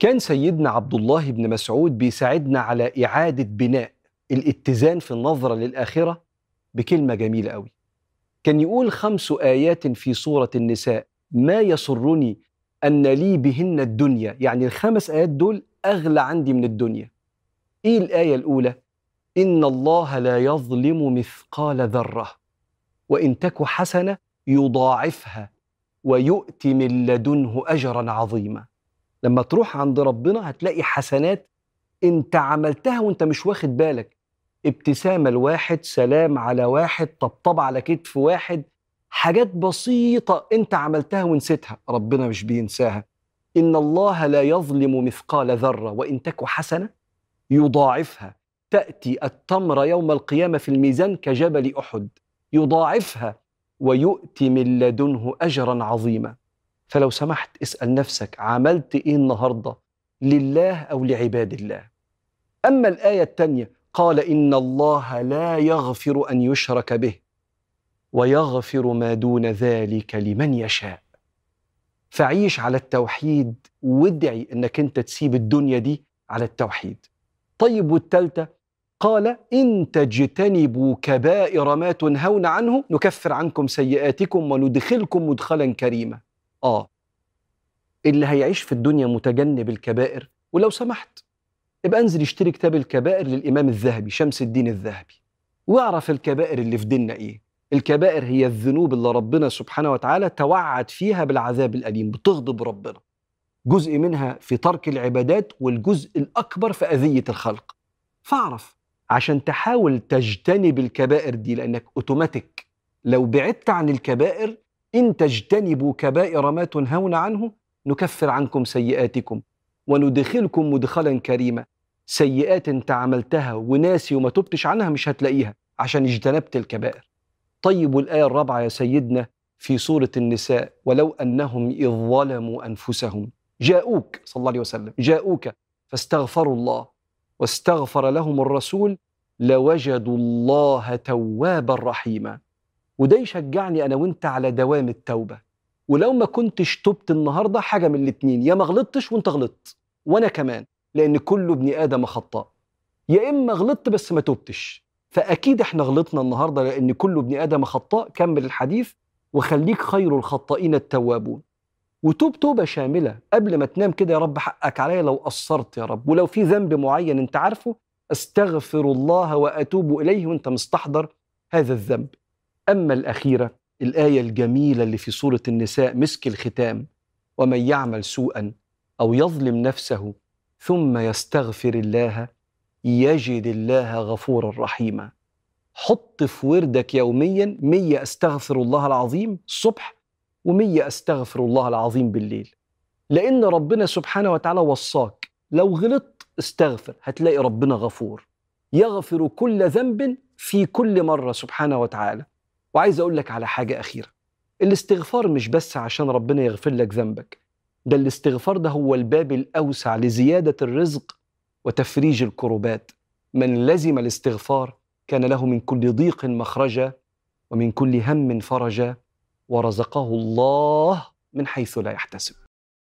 كان سيدنا عبد الله بن مسعود بيساعدنا على إعادة بناء الاتزان في النظرة للآخرة بكلمة جميلة قوي. كان يقول خمس آيات في سورة النساء ما يسرني أن لي بهن الدنيا. يعني الخمس آيات دول أغلى عندي من الدنيا. إيه الآية الأولى؟ إن الله لا يظلم مثقال ذرة وإن تك حسنة يضاعفها ويؤتي من لدنه أجرا عظيما. لما تروح عند ربنا هتلاقي حسنات انت عملتها وانت مش واخد بالك. ابتسامة لواحد سلام على واحد طبطب على كتف واحد حاجات بسيطة انت عملتها ونسيتها ربنا مش بينساها. إن الله لا يظلم مثقال ذرة وإن تك حسنة يضاعفها. تأتي التمر يوم القيامة في الميزان كجبل أحد يضاعفها ويؤتي من لدنه أجرا عظيما. فلو سمحت اسأل نفسك عملت إيه النهاردة؟ لله أو لعباد الله؟ أما الآية الثانية قال إن الله لا يغفر أن يشرك به ويغفر ما دون ذلك لمن يشاء. فعيش على التوحيد وادعي إنك أنت تسيب الدنيا دي على التوحيد. طيب والتالتة؟ قال إن تجتنبوا كبائر ما تنهون عنه نكفر عنكم سيئاتكم وندخلكم مدخلا كريما. آه. اللي هيعيش في الدنيا متجنب الكبائر ولو سمحت ابقى انزل اشتري كتاب الكبائر للإمام الذهبي شمس الدين الذهبي واعرف الكبائر اللي في ديننا إيه. الكبائر هي الذنوب اللي ربنا سبحانه وتعالى توعد فيها بالعذاب الأليم بتغضب ربنا. جزء منها في ترك العبادات والجزء الأكبر في أذية الخلق. فاعرف عشان تحاول تجتنب الكبائر دي لأنك أوتوماتيك. لو بعدت عن الكبائر إن تجتنبوا كبائر ما تنهون عنه نكفر عنكم سيئاتكم وندخلكم مدخلا كريما. سيئات انت عملتها وناسي وما تبتش عنها مش هتلاقيها عشان اجتنبت الكبائر. طيب والآية الرابعة يا سيدنا في سورة النساء ولو أنهم إذ ظلموا أنفسهم جاءوك صلى الله عليه وسلم جاءوك فاستغفروا الله واستغفر لهم الرسول لوجدوا الله توابا رحيما. وده يشجعني أنا وأنت على دوام التوبة. ولو ما كنتش تبت النهاردة حاجة من الاتنين يا ما غلطتش وأنت غلطت وأنا كمان لأن كل ابن آدم خطاء. يا إما غلطت بس ما تبتش. فأكيد إحنا غلطنا النهاردة لأن كل ابن آدم خطاء. كمل الحديث وخليك خير الخطائين التوابون. وتوب توبة شاملة. قبل ما تنام كده يا رب حقك عليا لو قصرت يا رب. ولو في ذنب معين أنت عارفه أستغفر الله وأتوب إليه وأنت مستحضر هذا الذنب. أما الأخيرة الآية الجميلة اللي في سورة النساء مسك الختام ومن يعمل سوءا أو يظلم نفسه ثم يستغفر الله يجد الله غفورا رحيما. حط في وردك يوميا مية أستغفر الله العظيم الصبح ومية أستغفر الله العظيم بالليل. لأن ربنا سبحانه وتعالى وصاك لو غلطت استغفر هتلاقي ربنا غفور. يغفر كل ذنب في كل مرة سبحانه وتعالى. وعايز أقول لك على حاجة أخيرة. الاستغفار مش بس عشان ربنا يغفر لك ذنبك ده الاستغفار ده هو الباب الأوسع لزيادة الرزق وتفريج الكربات. من لزم الاستغفار كان له من كل ضيق مخرجا ومن كل هم فرجا ورزقه الله من حيث لا يحتسب.